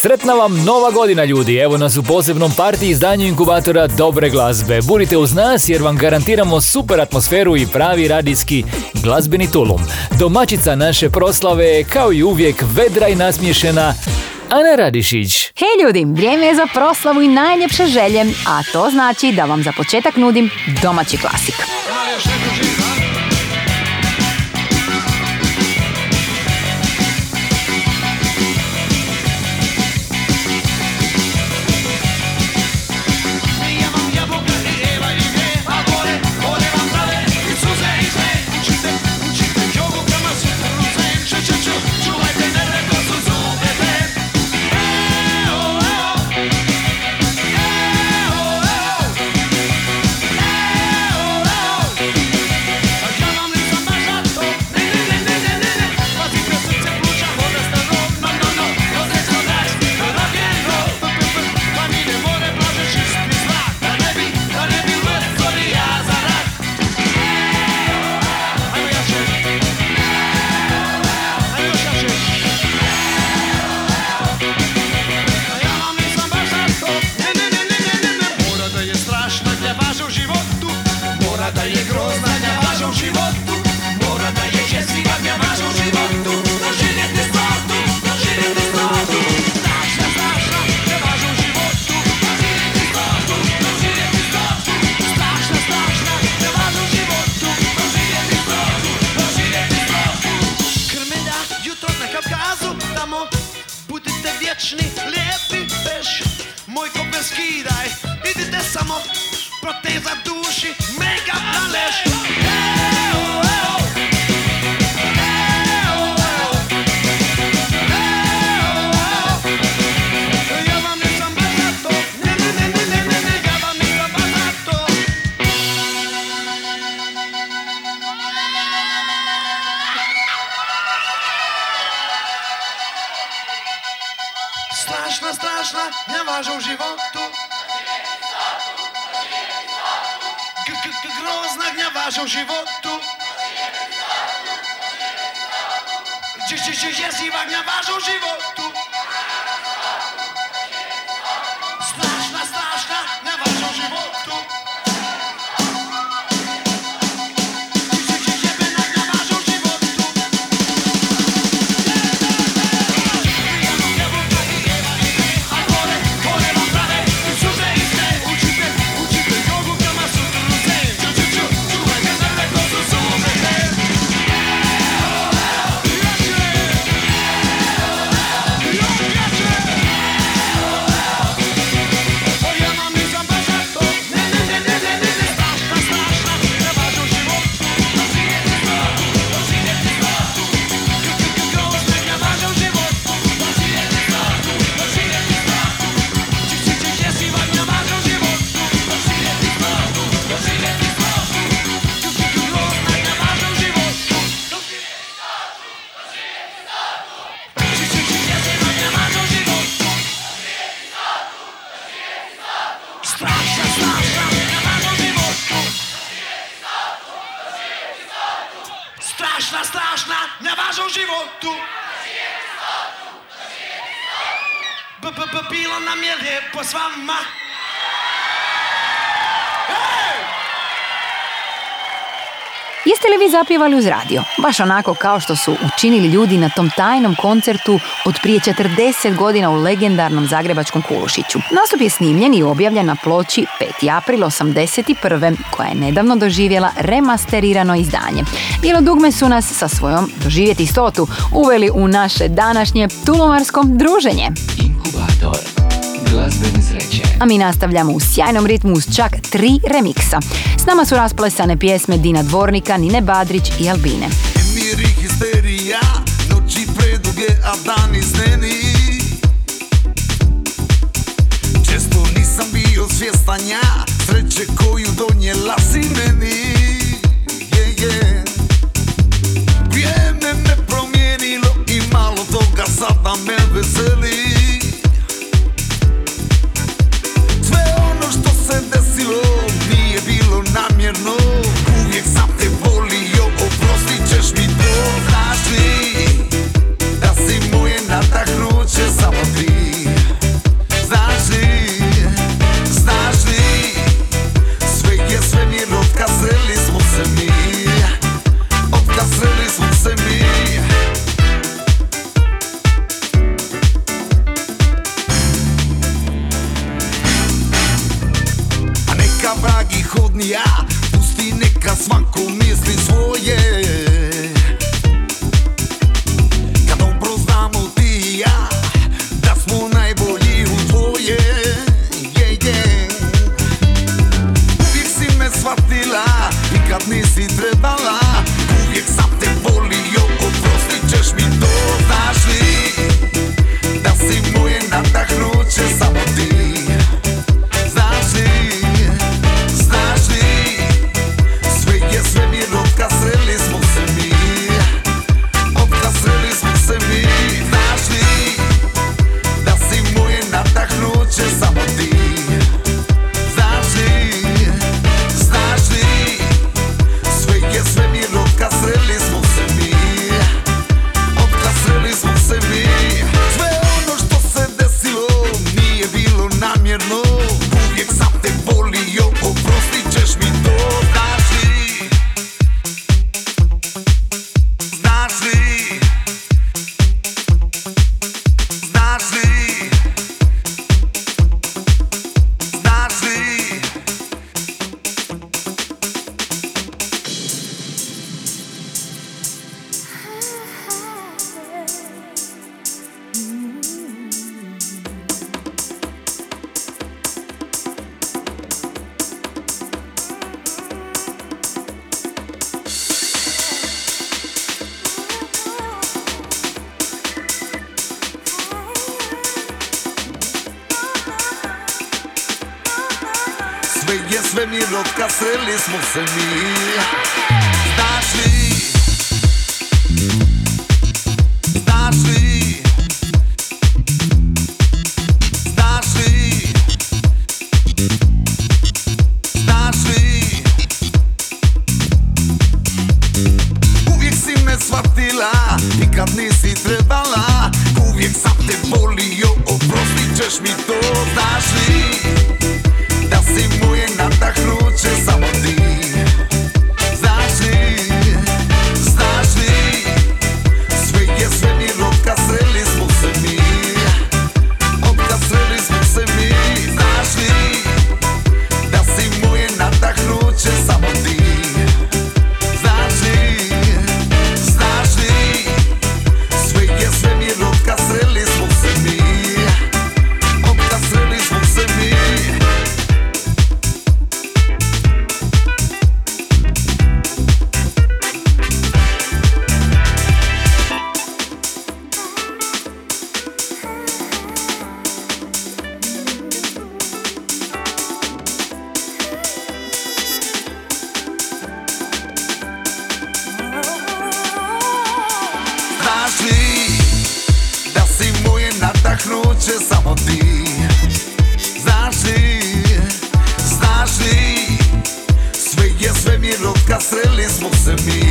Sretna vam nova godina ljudi, evo nas u posebnom partiji izdanju inkubatora dobre glazbe. Budite uz nas jer vam garantiramo super atmosferu i pravi radijski glazbeni tulum. Domaćica naše proslave je kao i uvijek vedra i nasmiješena Ana Radišić. Hej ljudi, vrijeme je za proslavu i najljepše želje, a to znači da vam za početak nudim domaći klasik. Zapjevali uz radio? Baš onako kao što su učinili ljudi na tom tajnom koncertu od prije 40 godina u legendarnom zagrebačkom Kulušiću. Nastup je snimljen i objavljen na ploči 5. april 81. koja je nedavno doživjela remasterirano izdanje. Bijelo dugme su nas sa svojom doživjeti stotu uveli u naše današnje tulumarsko druženje. Inkubator glazbene sreće. A mi nastavljamo u sjajnom ritmu s čak tri remiksa. S nama su rasplesane pjesme Dina Dvornika, Nine Badrić i Albine. Miri histerija, noći preduge, a dani zneni. Često nisam bio svjestan ja, sreće koju donijela si meni. Je, je. Vrijeme me promijenilo i malo toga sada me veseli. infierno casse les morceaux smo se mi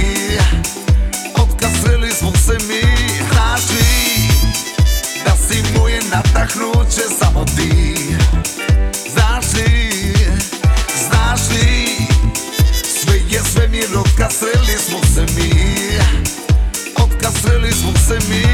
Otkazili smo se mi. Traži Da si moje natahnuće Samo ti. Znaš li Znaš li Sve je svemir Otkazili smo se mi. Otkazili smo se mi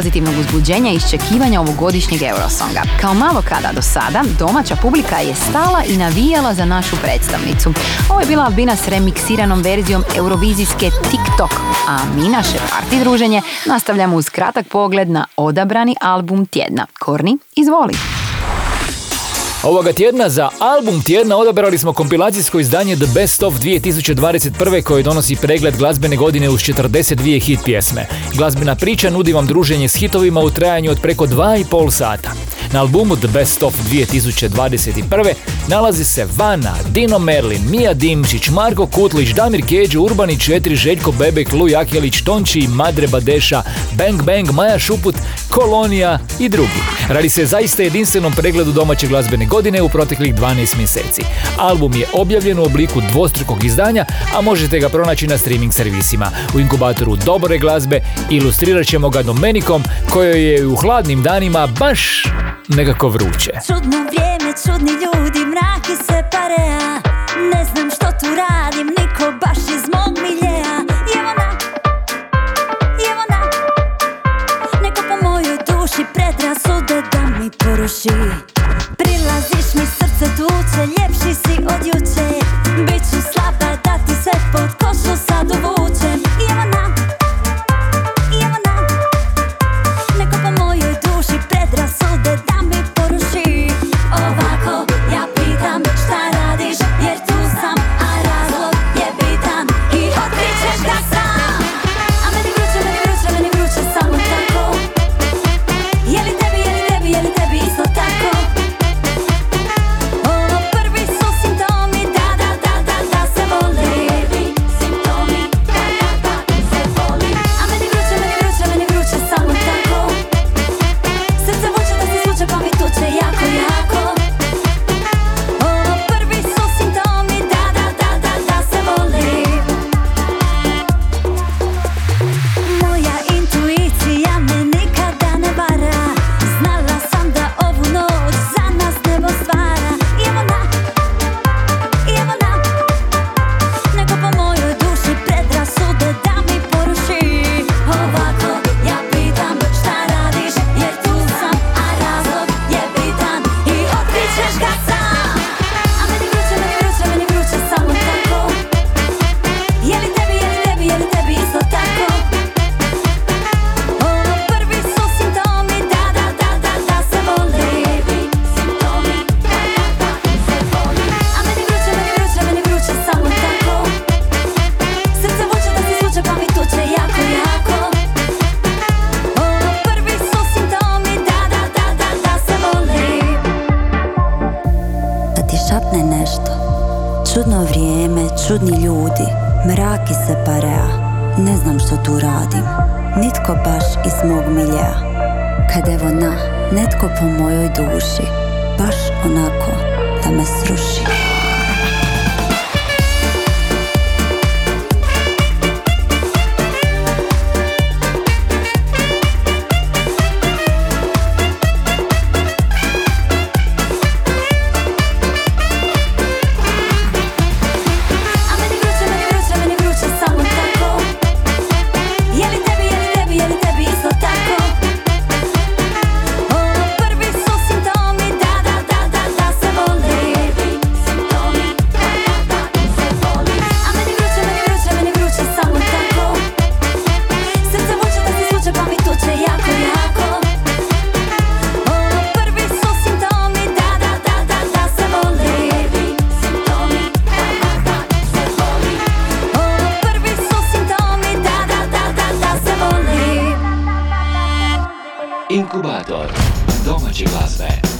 pozitivnog uzbuđenja i iščekivanja ovogodišnjeg Eurosonga. Kao malo kada do sada, domaća publika je stala i navijala za našu predstavnicu. Ovo je bila Albina s remiksiranom verzijom eurovizijske TikTok, a mi naše parti druženje nastavljamo uz kratak pogled na odabrani album tjedna. Korni, izvoli. Ovoga tjedna za album tjedna odabrali smo kompilacijsko izdanje The Best of 2021. koje donosi pregled glazbene godine uz 42 hit pjesme. Glazbena priča nudi vam druženje s hitovima u trajanju od preko 2,5 sata. Na albumu The Best of 2021. nalazi se Vana, Dino Merlin, Mija Dimčić, Marko Kutlić, Damir Keđu, Urbani 4, Željko Bebek, Luj Jakjelić, Tonči, Madre Badeša, Bang Bang, Maja Šuput, Kolonija i drugi. Radi se zaista jedinstvenom pregledu domaće glazbene godine u proteklih 12 mjeseci. Album je objavljen u obliku dvostrukog izdanja, a možete ga pronaći na streaming servisima. U inkubatoru dobre glazbe ilustrirat ćemo ga Domenikom, kojoj je u hladnim danima baš nekako vruće. Čudno vrijeme, čudni ljudi, mraki se parea Ne znam što tu radim, niko baš iz mog miljeja I evo na, i evo na Neko po mojoj duši predrasude da mi poruši Inkubator domaće glazbe.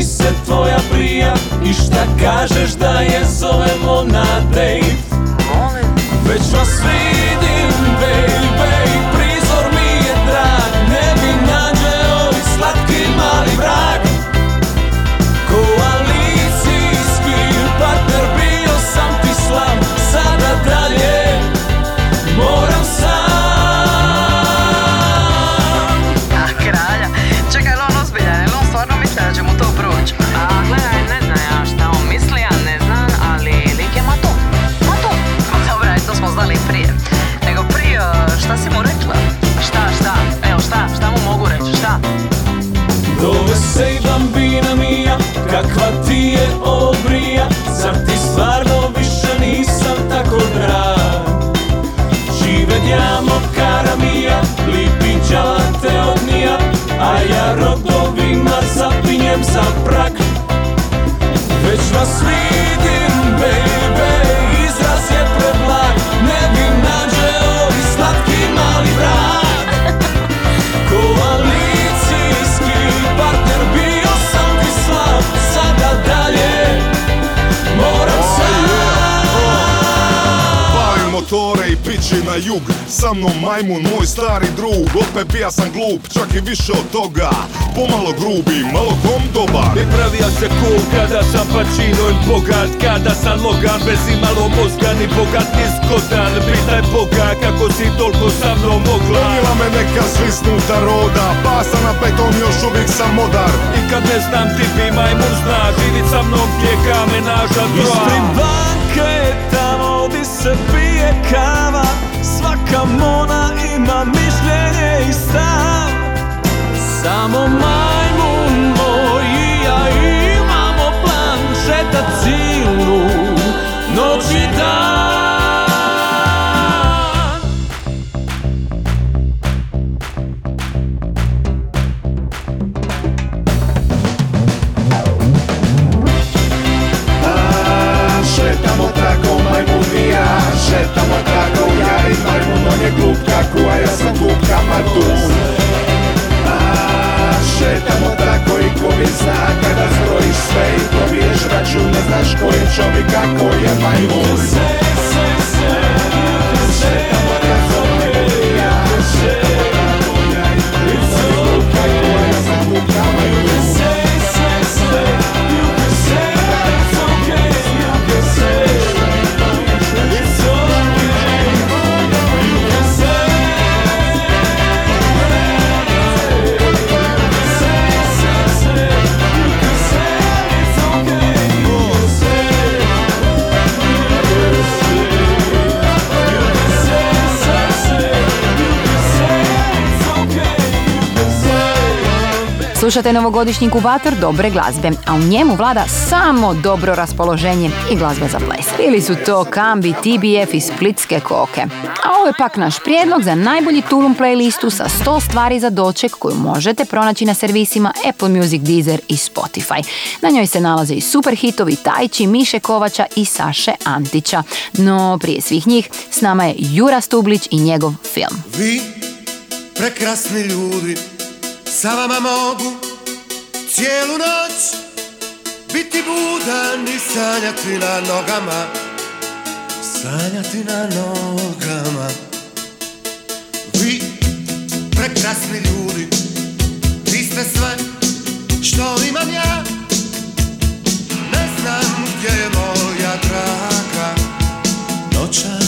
Mi se tvoja prija I šta kažeš da je zovemo na dejt? Već vas vidim, Kakva ti je obrija, zar ti stvarno više nisam tako drag? Živenjamo karamija, lipi dželate od nija A ja rodovima zapinjem za prak, Već vas vidim, baby na jug. Sa mnom majmun, moj stari drug. Opet bija sam glup, čak i više od toga. Pomalo grubi, malo kom dobar. I pravija se cool kada sam Pacino il bogat. Kada sam Logan bez imalo mozga Ni bogat ni zgodan Pitaj Boga kako si toliko sa mnom mogla. Donijela me neka svisnuta roda Pasa na beton, još uvijek sam modar I kad ne znam ti bi majmun zna. Živit sa mnom gdje kamenaža dva. Ispred banka je tamo di se pije kava Svaka mona ima mišljenje i stav Samo majmun moj i ja imamo plan Šetat cilu noć i dan. Šetamo tako majmun i ja Šetamo tako majmun On je glup kako, a ja sam glup kamatun A, Šetamo tako i ko mi zna Kada zbrojiš sve i pobiješ račun Ne znaš ko je čovjek, a ko je majmun Šetamo tako Slušate novogodišnji inkubator dobre glazbe, a u njemu vlada samo dobro raspoloženje i glazba za ples. Ili su to Kambi, TBF i Splitske koke. A ovo je pak naš prijedlog za najbolji Tulum playlistu sa 100 stvari za doček koju možete pronaći na servisima Apple Music, Deezer i Spotify. Na njoj se nalaze i super hitovi Tajči, Miše Kovača i Saše Antića. No prije svih njih s nama je Jura Stublić i njegov film. Vi, prekrasni ljudi, sa vama mogu cijelu noć biti budan i sanjati na nogama, sanjati na nogama. Vi, prekrasni ljudi, vi ste sve što imam ja, ne znam gdje je moja draga, noćas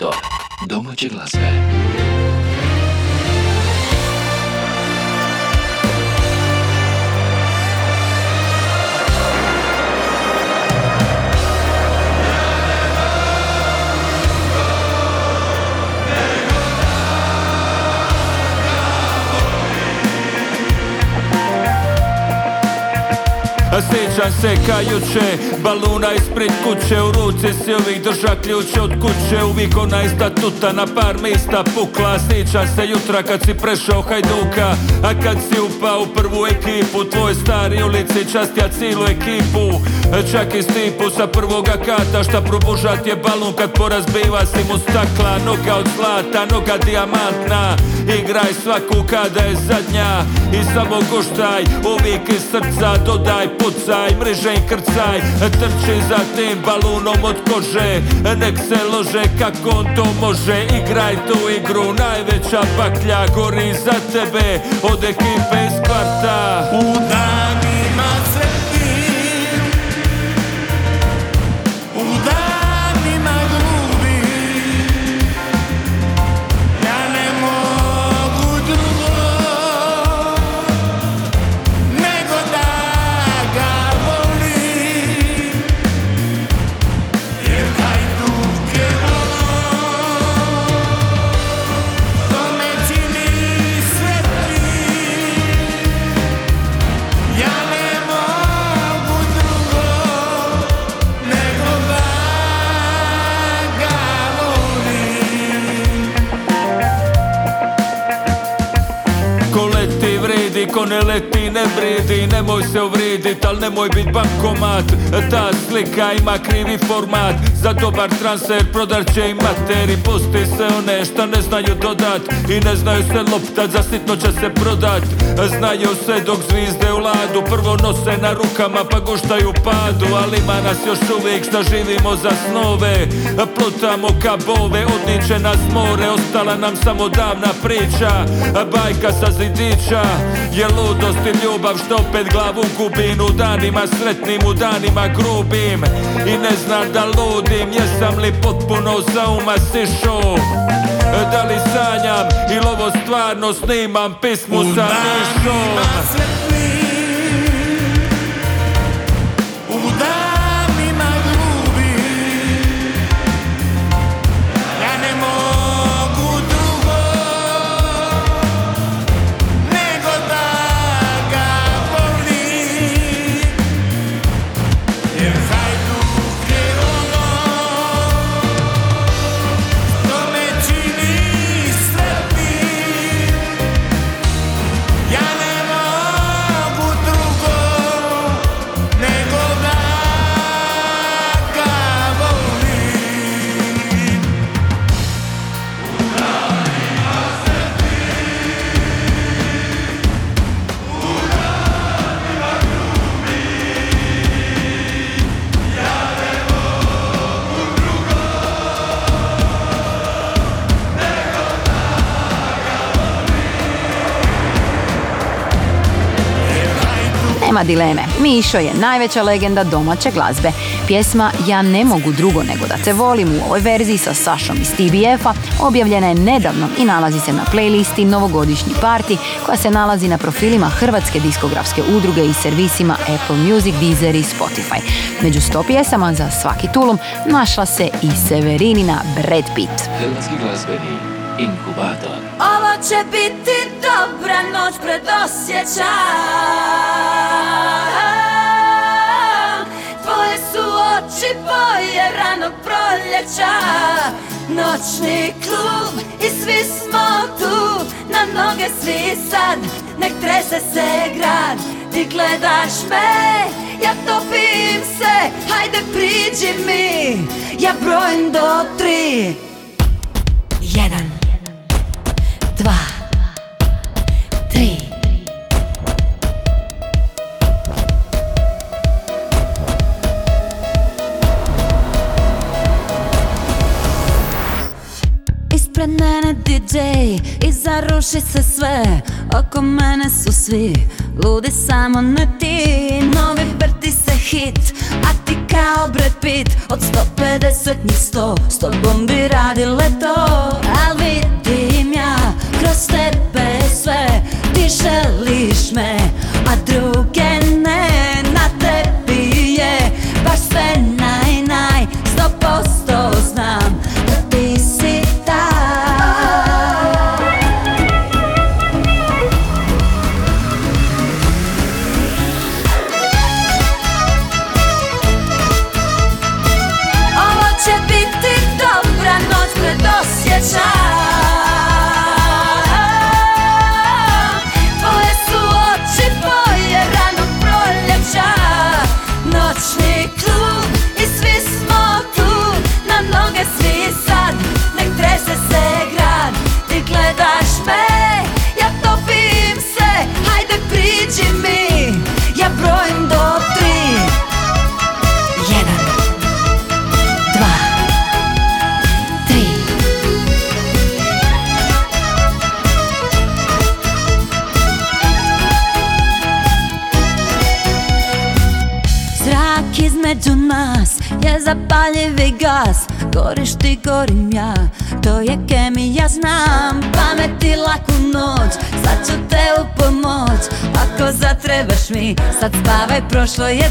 Inkubator domaće glazbe. A sjećam se ka juče Baluna ispred kuće U ruci si uvijek drža ključe od kuće Uvijek ona ista tuta na par mista pukla. Sjećam se jutra kad si prešao Hajduka A kad si upao u prvu ekipu Tvoj stari ulici častja cijelu ekipu. Čak i stipu sa prvoga kata Šta probužat je balun kad porazbiva si mu stakla. Noga od zlata, noga dijamantna Igraj svaku kada je zadnja. I samo guštaj, uvijek iz srca Dodaj, pucaj, mreže i krcaj Trči za tim balunom od kože. Nek se lože kako on to može Igraj tu igru, najveća baklja Gori za tebe od ekipe iz kvarta ne leti ne vredi Nemoj se uvridit, al nemoj bit bankomat. Ta slika ima krivi format Za dobar transfer prodar će i materi. Pusti se one šta ne znaju dodat I ne znaju se loptat, za sitno će se prodat. Znaju se dok zvizde u ladu Prvo nose na rukama pa guštaju padu Ali ima nas još uvijek šta živimo za snove. Plutamo ka bove, odniče nas more Ostala nam samo davna priča. Bajka sa zidića Je ludost i ljubav što opet glavu gubim. U danima sretnim, u danima grubim. I ne znam da ludim, jesam li potpuno za uma sišao Da li sanjam ili ovo stvarno snimam pismu sa mišom Nema dileme, Mišo je najveća legenda domaće glazbe. Pjesma Ja ne mogu drugo nego da te volim u ovoj verziji sa Sašom iz TBF-a objavljena je nedavno i nalazi se na playlisti Novogodišnji parti koja se nalazi na profilima Hrvatske diskografske udruge i servisima Apple Music, Deezer i Spotify. Među sto pjesama za svaki tulum našla se i Severinina Brad Pitt. Hrvatski glazbeni Inkubator. Će biti dobra noć pred osjećaj Tvoje su oči boje ranog proljeća. Noćni klub i svi smo tu. Na noge svi sad, nek trese se grad. Ti gledaš me, ja topim se. Hajde priđi mi, ja brojim do tri mene DJ i zaruši se sve. Oko mene su svi ludi samo ne ti. Novi vrti se hit, a ti kao Brad Pitt. Od 150 njih 100, s tobom bi radile to Al vidim ja kroz tebe sve, ti želiš me Прошлое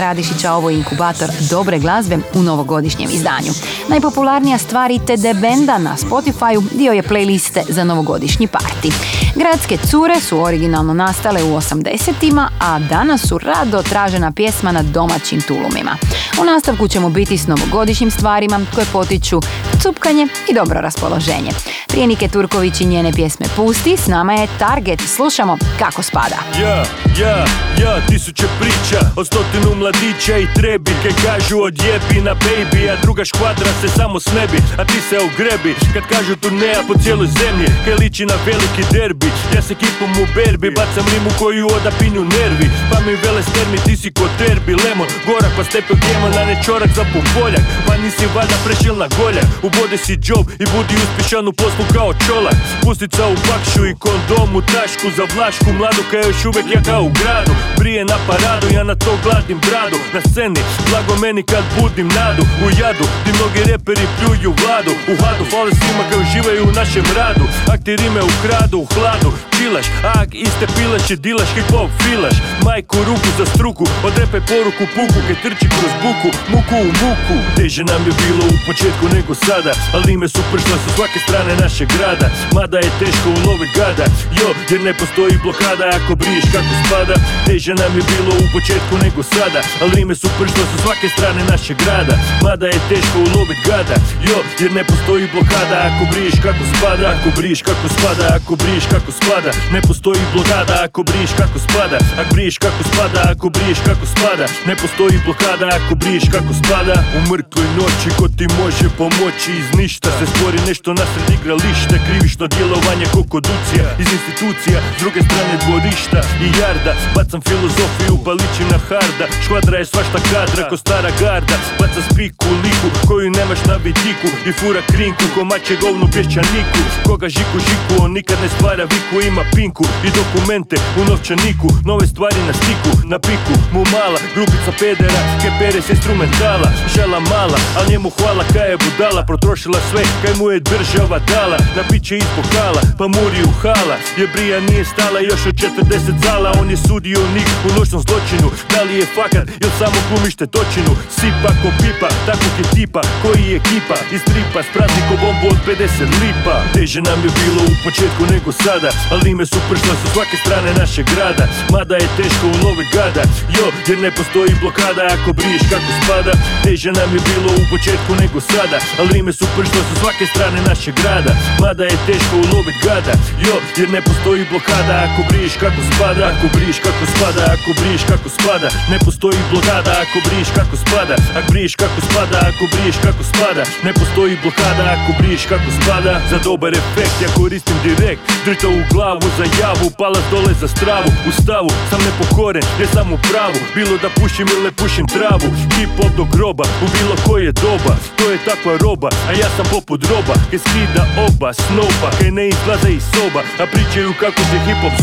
Radišić, a ovo je inkubator dobre glazbe u novogodišnjem izdanju. Najpopularnija stvar ITD benda na Spotifyu dio je playliste za novogodišnji parti. Gradske cure su originalno nastale u 80-ima, a danas su rado tražena pjesma na domaćim tulumima. U nastavku ćemo biti s novogodišnjim stvarima koje potiču cupkanje i dobro raspoloženje. Prije Nike Turković i njene pjesme Pusti, s nama je Target. Slušamo kako spada. Ja, ja, ja, tisuće priča O stotinu mladića i trebi Kaj kažu odjebi na baby A druga škvadra se samo snebi A ti se ogrebi Kad kažu turneja po cijeloj zemlji Kaj liči na veliki derbi Ja se kipom u berbi Bacam rimu koju odapinju nervi. Pa mi vele stermi ti si ko derbi Lemon, gorak pa stepe demon A ne čorak za popoljak Pa nisi valjda prešil na goljak Ubode si job i budi uspješan u poslu kao čolak. Pustica u bakšu i kondom u tašku Za vlašku. Mladu kaj još uvijek ja kao u gradu. Prije na paradu, ja na to gladim bradu. Na sceni, blago meni kad budim nadu. U jadu, ti mnogi reperi pljuju vladu. U hadu, fale svima koji uživaju u našem radu. Ak ti rime u kradu, u hladu Čilaš, ak iste pilaš i dilaš hip hop filaš Majku ruku za struku, odrepaj poruku puku Kaj trči kroz buku, muku u muku. Teže nam je bilo u početku nego sada Ali ime su pršla sa svake strane našeg grada. Mada je teško ulovit gada Jo, jer ne postoji blokada ako briješ kako spada. Teže nam je bilo u početku nego sada Ali ime su pršla sa svake strane našeg grada. Mada je teško ulovit gada Jo, jer ne postoji blokada ako briješ kako spada Ako briješ kako spada, ako briješ kako spada. Ne postoji blokada ako briješ kako spada. Ako briješ kako spada, ako briješ kako spada. Ne postoji blokada ako briješ kako spada. U mrtvoj noći ko ti može pomoći? Iz ništa Se stvori nešto nasred igrališta. Krivično djelovanje ko koducija Iz institucija, s druge strane dvorišta I jarda, bacam filozofiju palići na harda. Škvadra je svašta kadra ko stara garda. Baca spiku liku koju nemaš na vidiku I fura krinku ko mače govnu pješčaniku. Koga žiku žiku on nikad ne stvara viku Ima pinku i dokumente u novčaniku. Nove stvari na stiku, na piku. Mu mala, grupica pedera Kepere s instrumentala. Žela mala, al njemu hvala kaj je budala. Protrošila sve kaj mu je država dala. Na piće iz pokala, pa muri u hala. Je brija nije stala još od 40 zala. On je sudionik u noćnom zločinu. Da li je fakat ili samo glumište točinu? Sipa ko pipa, takvog je tipa. Koji je kipa iz tripa Sprazni ko bombu od 50 lipa. Teže nam je bilo u početku nego sada Ali ime su pršla sa svake strane našeg grada. Mada je teško ulovit gada Jo, jer ne postoji blokada ako briješ kako spada. Teže nam je bilo u početku nego sada Ali ime su pršla sa svake strane našeg grada. Mada je teško ulovit gada Jo, jer ne postoji blokada ako briješ kako spada. Ako briješ kako spada, ako briješ kako spada. Ne postoji blokada ako briješ kako spada. Ako briješ kako spada, ako briješ kako spada. Ne postoji blokada ako briješ kako spada. Za dobar efekt ja koristim direkt Drito u glavu za javu, palac dole za stravu U stavu sam nepokoren, ne sam u pravu Bilo da pušim ili pušim travu Hip hop do groba, u bilo koje doba To je takva roba, a ja sam poput roba Kaj skida oba, snopa, kaj ne izlaze iz soba A pričaju kako se hip hop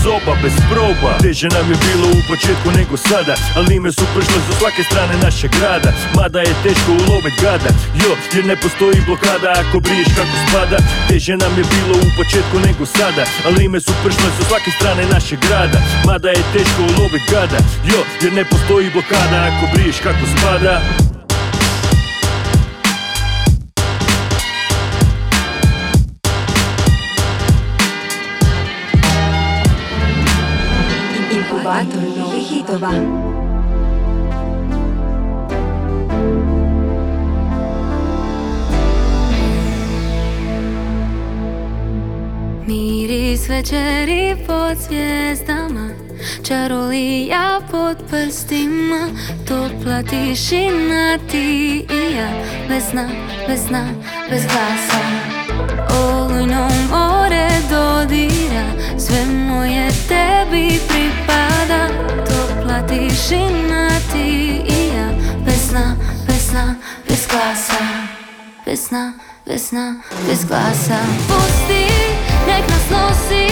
bez proba. Teže nam je bilo u početku nego sada Ali ime su pršle sa svake strane našeg grada Mada je teško ulovit gada Jo, jer ne postoji blokada ako briješ kako spada. Teže nam je bilo u početku nego sada Ali ime su pršle sa svake strane našeg grada. Mada je teško ulovit gada. Jo, jer ne postoji blokada ako briješ kako spada. Inkubator novih hitova. Miris večeri pod zvijezdama Čarolija pod prstima Topla tišina ti i ja Bez sna, bez sna, bez glasa. Olujno more dodira Sve moje tebi pripada Topla tišina ti i ja Bez sna, bez sna, bez glasa. Bez sna, bez sna, bez glasa. Pusti, Nek nas nosi,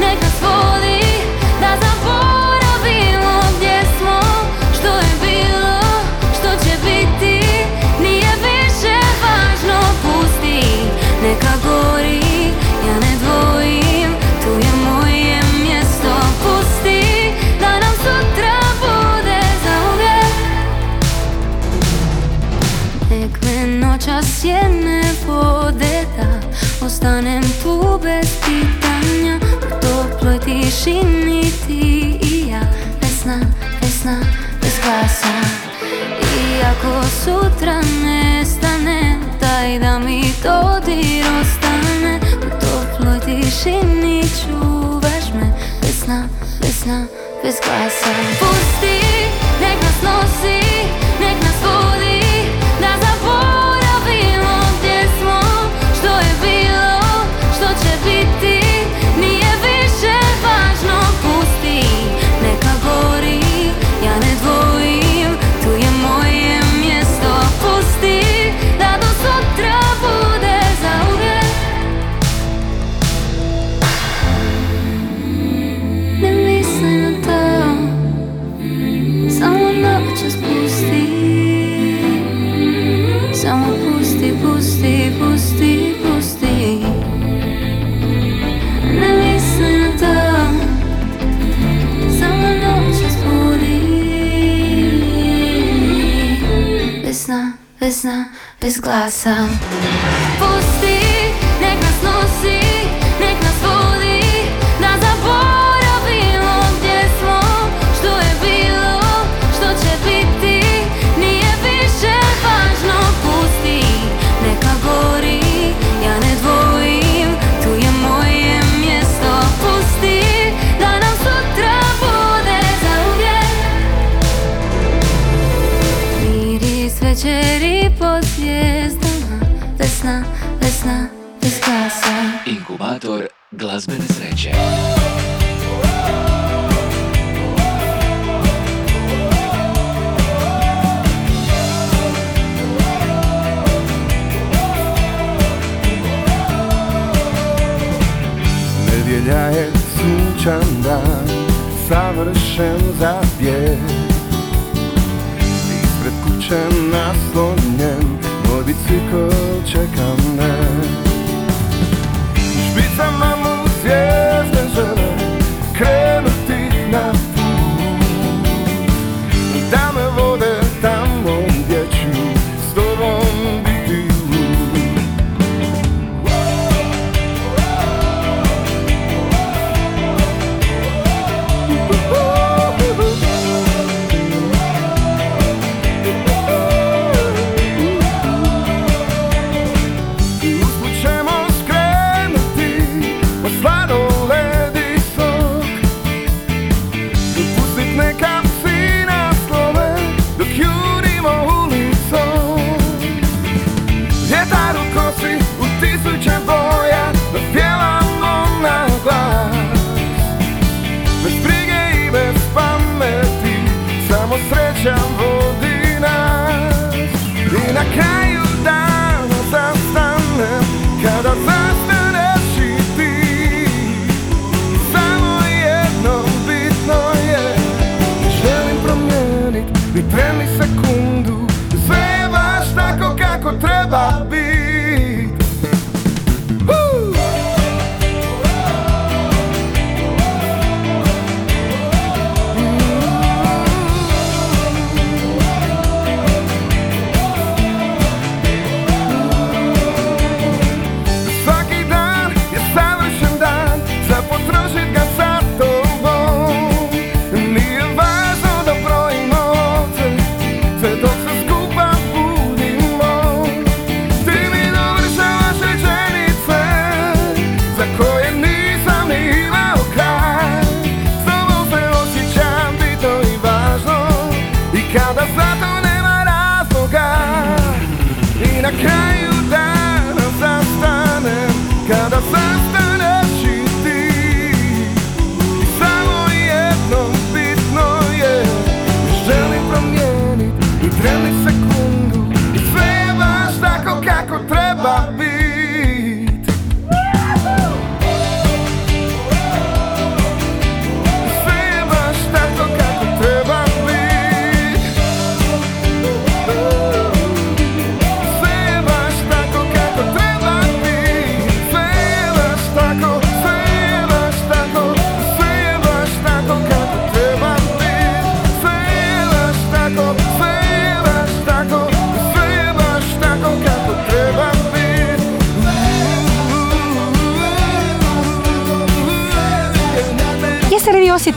nek nas vodi Da zaboravimo gdje smo. Što je bilo, što će biti Nije više važno. Pusti Neka gori, ja ne dvojim Tu je moje mjesto. Pusti da nam sutra bude za uvijek Nek me noćas jedne vode ostanem tu bez pitanja U toploj tišini ti i ja Vesna, vesna, bez glasa. Iako sutra nestane Daj da mi to dir ostane U toploj tišini čuvaš me Vesna, vesna, bez glasa. Pusti, nek nas nosi Весна из глаза. ja je sunčan dan Savršen za bijeg Ispred kuće naslonjen Moj bicikl čeka me. Špicama mu zvijezde žele Krenuti na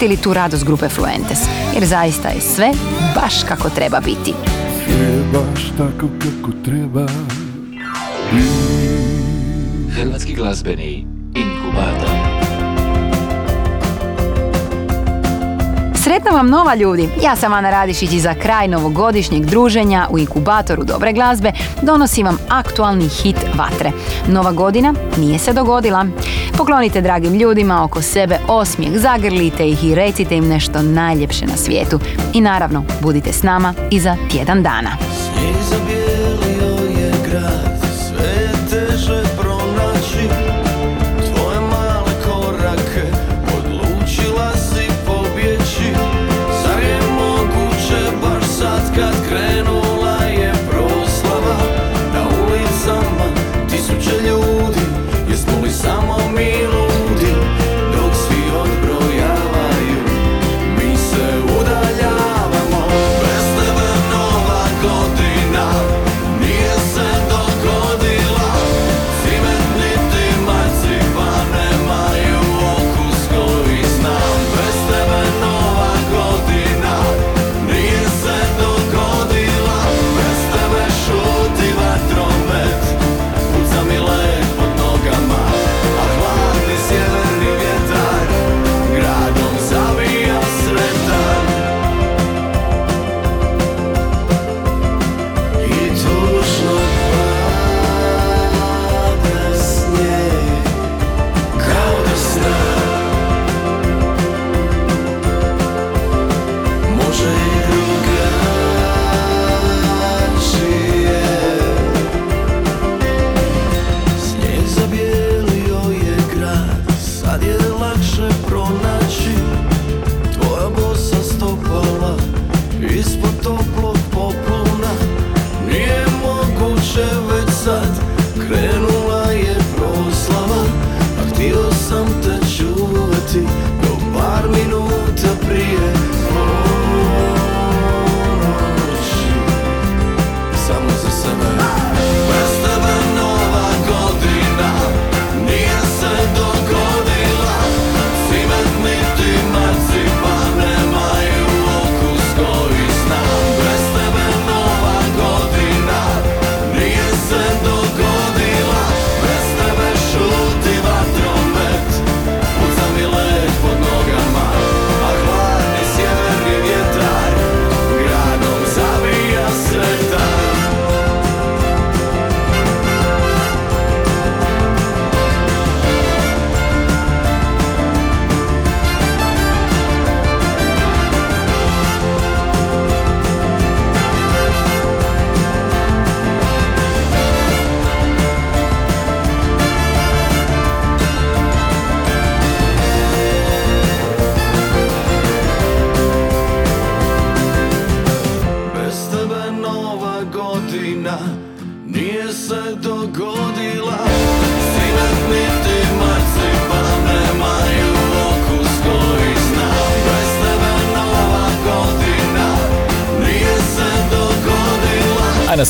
osjetili tu radost grupe Fluentes, jer zaista je sve baš kako treba biti. Sve baš tako kako treba Hrvatski glazbeni inkubator. Sretno vam nova ljudi! Ja sam Ana Radišić i za kraj novogodišnjeg druženja u inkubatoru dobre glazbe donosim vam aktualni hit Vatre. Nova godina nije se dogodila. Poklonite dragim ljudima oko sebe osmijeh, zagrlite ih i recite im nešto najljepše na svijetu. I naravno, budite s nama i za tjedan dana. Je grad,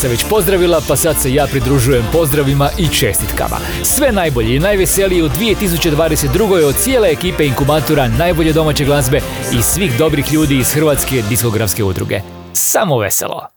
se već pozdravila, pa sad se ja pridružujem pozdravima i čestitkama. Sve najbolje i najveselije u 2022. od cijele ekipe inkubatora najbolje domaće glazbe i svih dobrih ljudi iz Hrvatske diskografske udruge. Samo veselo!